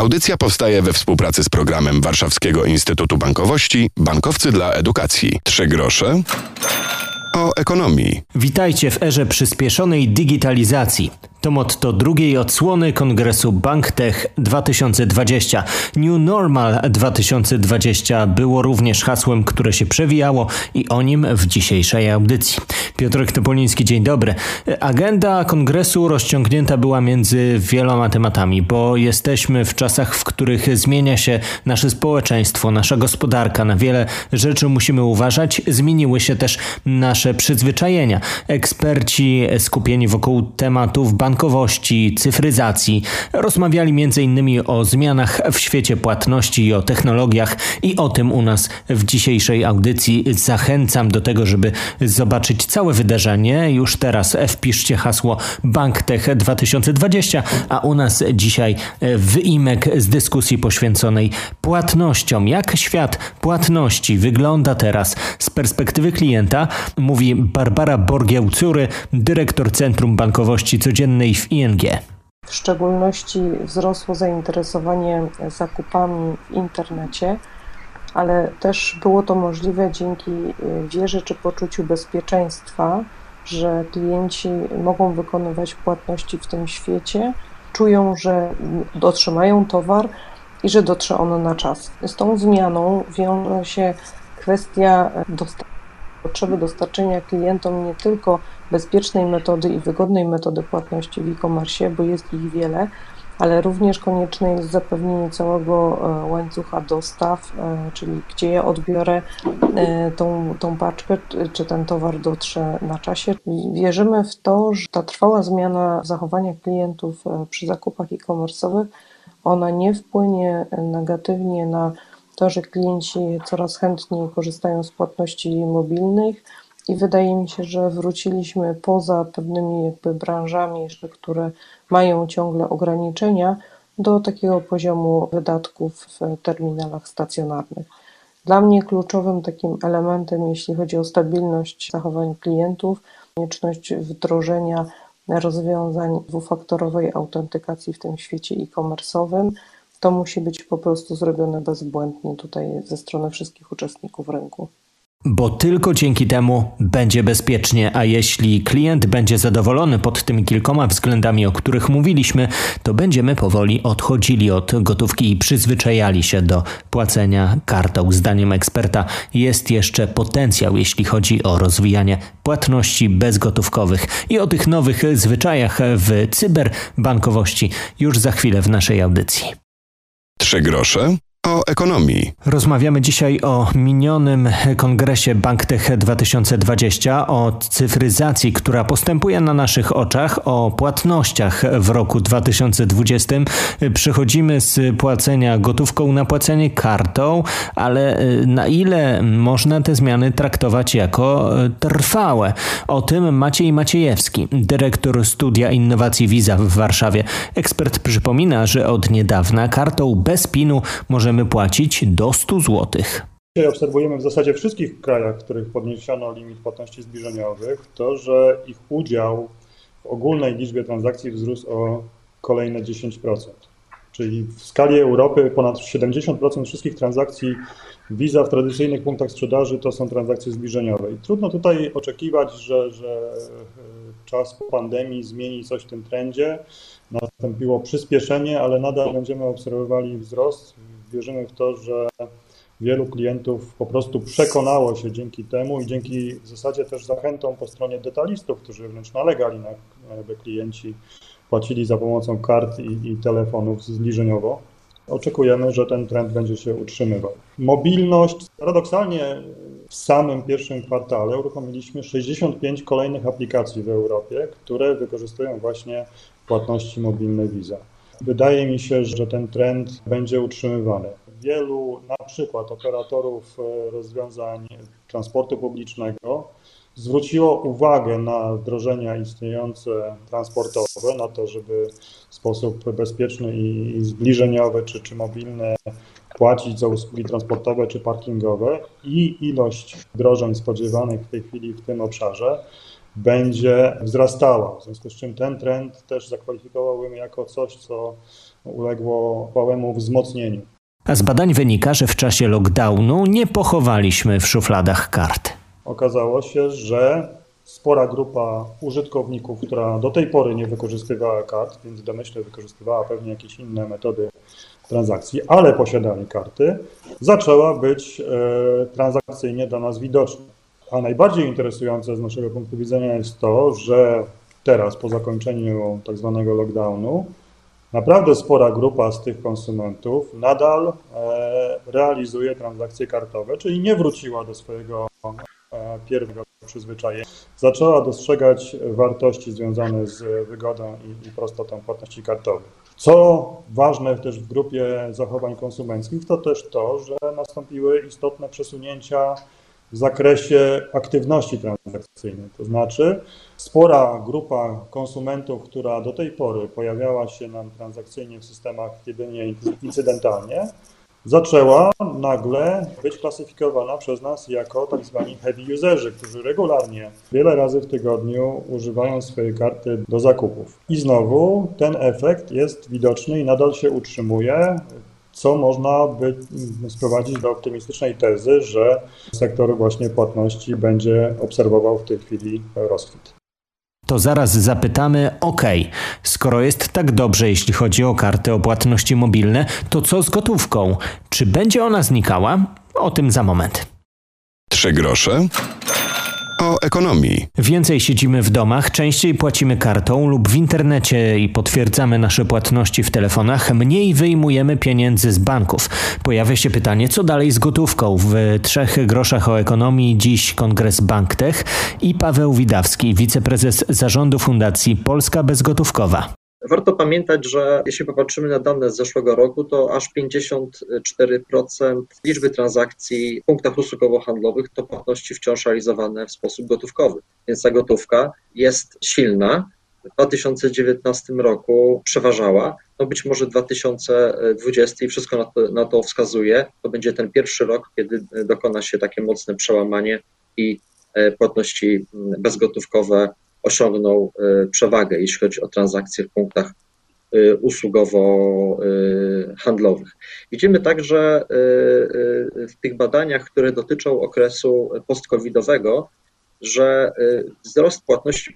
Audycja powstaje we współpracy z programem Warszawskiego Instytutu Bankowości Bankowcy dla Edukacji. Trzy grosze o ekonomii. Witajcie w erze przyspieszonej digitalizacji. To motto drugiej odsłony Kongresu BankTech 2020. New Normal 2020 było również hasłem, które się przewijało i o nim w dzisiejszej audycji. Piotrek Topoliński, dzień dobry. Agenda kongresu rozciągnięta była między wieloma tematami, bo jesteśmy w czasach, w których zmienia się nasze społeczeństwo, nasza gospodarka. Na wiele rzeczy musimy uważać. Zmieniły się też nasze przyzwyczajenia. Eksperci skupieni wokół tematów bankowych bankowości, cyfryzacji. Rozmawiali m.in. o zmianach w świecie płatności i o technologiach i o tym u nas w dzisiejszej audycji. Zachęcam do tego, żeby zobaczyć całe wydarzenie. Już teraz wpiszcie hasło BankTech 2020, a u nas dzisiaj wyimek z dyskusji poświęconej płatnościom. Jak świat płatności wygląda teraz z perspektywy klienta, mówi Barbara Borgieł-Cury, dyrektor Centrum Bankowości Codziennej w ING. W szczególności wzrosło zainteresowanie zakupami w internecie, ale też było to możliwe dzięki y, wierze czy poczuciu bezpieczeństwa, że klienci mogą wykonywać płatności w tym świecie, czują, że otrzymają towar i że dotrze ono na czas. Z tą zmianą wiąże się kwestia dostępu potrzeby dostarczenia klientom nie tylko bezpiecznej metody i wygodnej metody płatności w e-commerce, bo jest ich wiele, ale również konieczne jest zapewnienie całego e, łańcucha dostaw, e, czyli gdzie ja odbiorę e, tą, tą paczkę, czy ten towar dotrze na czasie. Wierzymy w to, że ta trwała zmiana zachowania klientów przy zakupach e-commerce'owych, ona nie wpłynie negatywnie na że klienci coraz chętniej korzystają z płatności mobilnych i wydaje mi się, że wróciliśmy poza pewnymi jakby branżami, które mają ciągle ograniczenia, do takiego poziomu wydatków w terminalach stacjonarnych. Dla mnie kluczowym takim elementem, jeśli chodzi o stabilność zachowań klientów, konieczność wdrożenia rozwiązań dwufaktorowej autentykacji w tym świecie e-commerce'owym, to musi być po prostu zrobione bezbłędnie tutaj ze strony wszystkich uczestników rynku. Bo tylko dzięki temu będzie bezpiecznie, a jeśli klient będzie zadowolony pod tymi kilkoma względami, o których mówiliśmy, to będziemy powoli odchodzili od gotówki i przyzwyczajali się do płacenia kartą. Zdaniem eksperta jest jeszcze potencjał, jeśli chodzi o rozwijanie płatności bezgotówkowych i o tych nowych zwyczajach w cyberbankowości już za chwilę w naszej audycji. Trzy grosze o ekonomii. Rozmawiamy dzisiaj o minionym kongresie BankTech 2020, o cyfryzacji, która postępuje na naszych oczach, o płatnościach w roku 2020. Przechodzimy z płacenia gotówką na płacenie kartą, ale y, na ile można te zmiany traktować jako y, trwałe? O tym Maciej Maciejewski, dyrektor studia innowacji Visa w Warszawie. Ekspert przypomina, że od niedawna kartą bez PIN-u może możemy płacić do 100 zł. Dzisiaj obserwujemy w zasadzie wszystkich krajach, w których podniesiono limit płatności zbliżeniowych, to, że ich udział w ogólnej liczbie transakcji wzrósł o kolejne 10%. Czyli w skali Europy ponad 70% wszystkich transakcji Visa w tradycyjnych punktach sprzedaży to są transakcje zbliżeniowe. I trudno tutaj oczekiwać, że, że czas pandemii zmieni coś w tym trendzie. Nastąpiło przyspieszenie, ale nadal będziemy obserwowali wzrost wierzymy w to, że wielu klientów po prostu przekonało się dzięki temu i dzięki w zasadzie też zachętom po stronie detalistów, którzy wręcz nalegali na aby klienci płacili za pomocą kart i, i telefonów zbliżeniowo. Oczekujemy, że ten trend będzie się utrzymywał. Mobilność. Paradoksalnie w samym pierwszym kwartale uruchomiliśmy 65 kolejnych aplikacji w Europie, które wykorzystują właśnie płatności mobilne Visa. Wydaje mi się, że ten trend będzie utrzymywany. Wielu na przykład operatorów e, rozwiązań transportu publicznego zwróciło uwagę na wdrożenia istniejące transportowe, na to, żeby w sposób bezpieczny i zbliżeniowy czy, czy mobilny płacić za usługi transportowe czy parkingowe i ilość wdrożeń spodziewanych w tej chwili w tym obszarze będzie wzrastała. W związku z czym ten trend też zakwalifikowałbym jako coś, co uległo małemu wzmocnieniu. Z badań wynika, że w czasie lockdownu nie pochowaliśmy w szufladach kart. Okazało się, że spora grupa użytkowników, która do tej pory nie wykorzystywała kart, więc domyślnie wykorzystywała pewnie jakieś inne metody transakcji, ale posiadali karty, zaczęła być e, transakcyjnie dla nas widoczna. A najbardziej interesujące z naszego punktu widzenia jest to, że teraz po zakończeniu tak zwanego lockdownu naprawdę spora grupa z tych konsumentów nadal e, realizuje transakcje kartowe, czyli nie wróciła do swojego e, pierwszego przyzwyczajenia. Zaczęła dostrzegać wartości związane z wygodą i, i prostotą płatności kartowych. Co ważne też w grupie zachowań konsumenckich, to też to, że nastąpiły istotne przesunięcia w zakresie aktywności transakcyjnej. To znaczy, spora grupa konsumentów, która do tej pory pojawiała się nam transakcyjnie w systemach jedynie incydentalnie, zaczęła nagle być klasyfikowana przez nas jako tak zwani heavy userzy, którzy regularnie, wiele razy w tygodniu używają swojej karty do zakupów. I znowu ten efekt jest widoczny i nadal się utrzymuje co można by sprowadzić do optymistycznej tezy, że sektor właśnie płatności będzie obserwował w tej chwili rozkwit. To zaraz zapytamy, ok, skoro jest tak dobrze, jeśli chodzi o karty o płatności mobilne, to co z gotówką? Czy będzie ona znikała? O tym za moment. Trzy grosze ekonomii. Więcej siedzimy w domach, częściej płacimy kartą lub w internecie i potwierdzamy nasze płatności w telefonach, mniej wyjmujemy pieniędzy z banków. Pojawia się pytanie, co dalej z gotówką? W trzech groszach o ekonomii dziś kongres BankTech i Paweł Widawski, wiceprezes zarządu Fundacji Polska Bezgotówkowa. Warto pamiętać, że jeśli popatrzymy na dane z zeszłego roku, to aż 54% liczby transakcji w punktach usługowo-handlowych to płatności wciąż realizowane w sposób gotówkowy. Więc ta gotówka jest silna. W 2019 roku przeważała. No być może 2020 i wszystko na to, na to wskazuje, to będzie ten pierwszy rok, kiedy dokona się takie mocne przełamanie i e, płatności bezgotówkowe osiągnął e, przewagę, jeśli chodzi o transakcje w punktach e, usługowo-handlowych. E, Widzimy także w tych badaniach, które dotyczą okresu post-covidowego, że wzrost płatności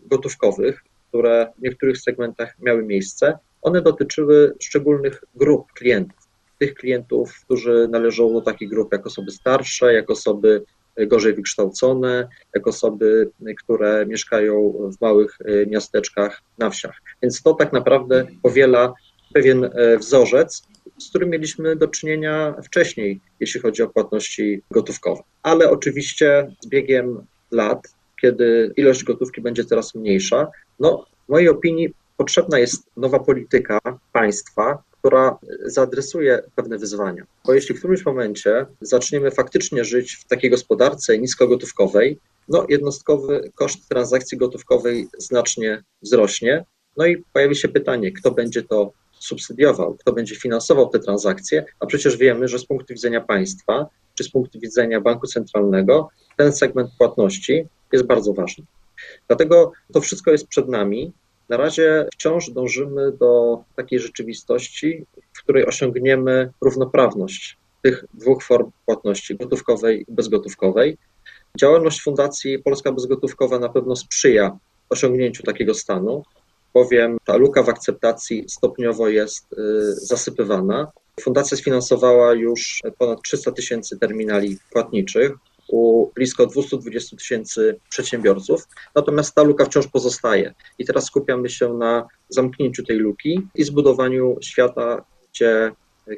gotówkowych, które w niektórych segmentach miały miejsce, one dotyczyły szczególnych grup klientów. Tych klientów, którzy należą do takich grup jak osoby starsze, jak osoby gorzej wykształcone, jak osoby, które mieszkają w małych e, miasteczkach na wsiach. Więc to tak naprawdę powiela pewien e, wzorzec, z którym mieliśmy do czynienia wcześniej, jeśli chodzi o płatności gotówkowe. Ale oczywiście z biegiem lat, kiedy ilość gotówki będzie coraz mniejsza, no w mojej opinii potrzebna jest nowa polityka państwa, która zaadresuje pewne wyzwania. Bo jeśli w którymś momencie zaczniemy faktycznie żyć w takiej gospodarce niskogotówkowej, no jednostkowy koszt transakcji gotówkowej znacznie wzrośnie. No i pojawi się pytanie, kto będzie to subsydiował, kto będzie finansował te transakcje, a przecież wiemy, że z punktu widzenia państwa czy z punktu widzenia banku centralnego ten segment płatności jest bardzo ważny. Dlatego to wszystko jest przed nami. Na razie wciąż dążymy do takiej rzeczywistości, w której osiągniemy równoprawność tych dwóch form płatności, gotówkowej i bezgotówkowej. Działalność Fundacji Polska Bezgotówkowa na pewno sprzyja osiągnięciu takiego stanu, bowiem ta luka w akceptacji stopniowo jest y, zasypywana. Fundacja sfinansowała już ponad 300 tysięcy terminali płatniczych, u blisko 220 tysięcy przedsiębiorców, natomiast ta luka wciąż pozostaje. I teraz skupiamy się na zamknięciu tej luki i zbudowaniu świata, gdzie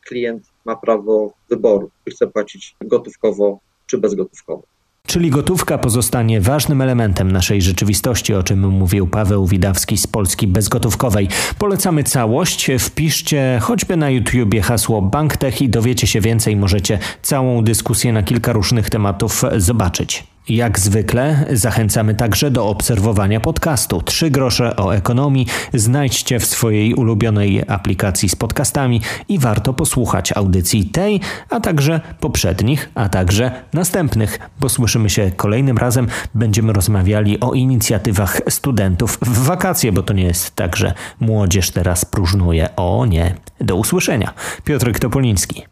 klient ma prawo wyboru, czy chce płacić gotówkowo czy bezgotówkowo. Czyli gotówka pozostanie ważnym elementem naszej rzeczywistości, o czym mówił Paweł Widawski z Polski Bezgotówkowej. Polecamy całość. Wpiszcie choćby na YouTubie hasło BankTech i dowiecie się więcej. Możecie całą dyskusję na kilka różnych tematów zobaczyć. Jak zwykle zachęcamy także do obserwowania podcastu Trzy grosze o ekonomii. Znajdźcie w swojej ulubionej aplikacji z podcastami i warto posłuchać audycji tej, a także poprzednich, a także następnych. Posłyszymy się kolejnym razem. Będziemy rozmawiali o inicjatywach studentów w wakacje, bo to nie jest tak, że młodzież teraz próżnuje. O nie. Do usłyszenia. Piotr Topoliński.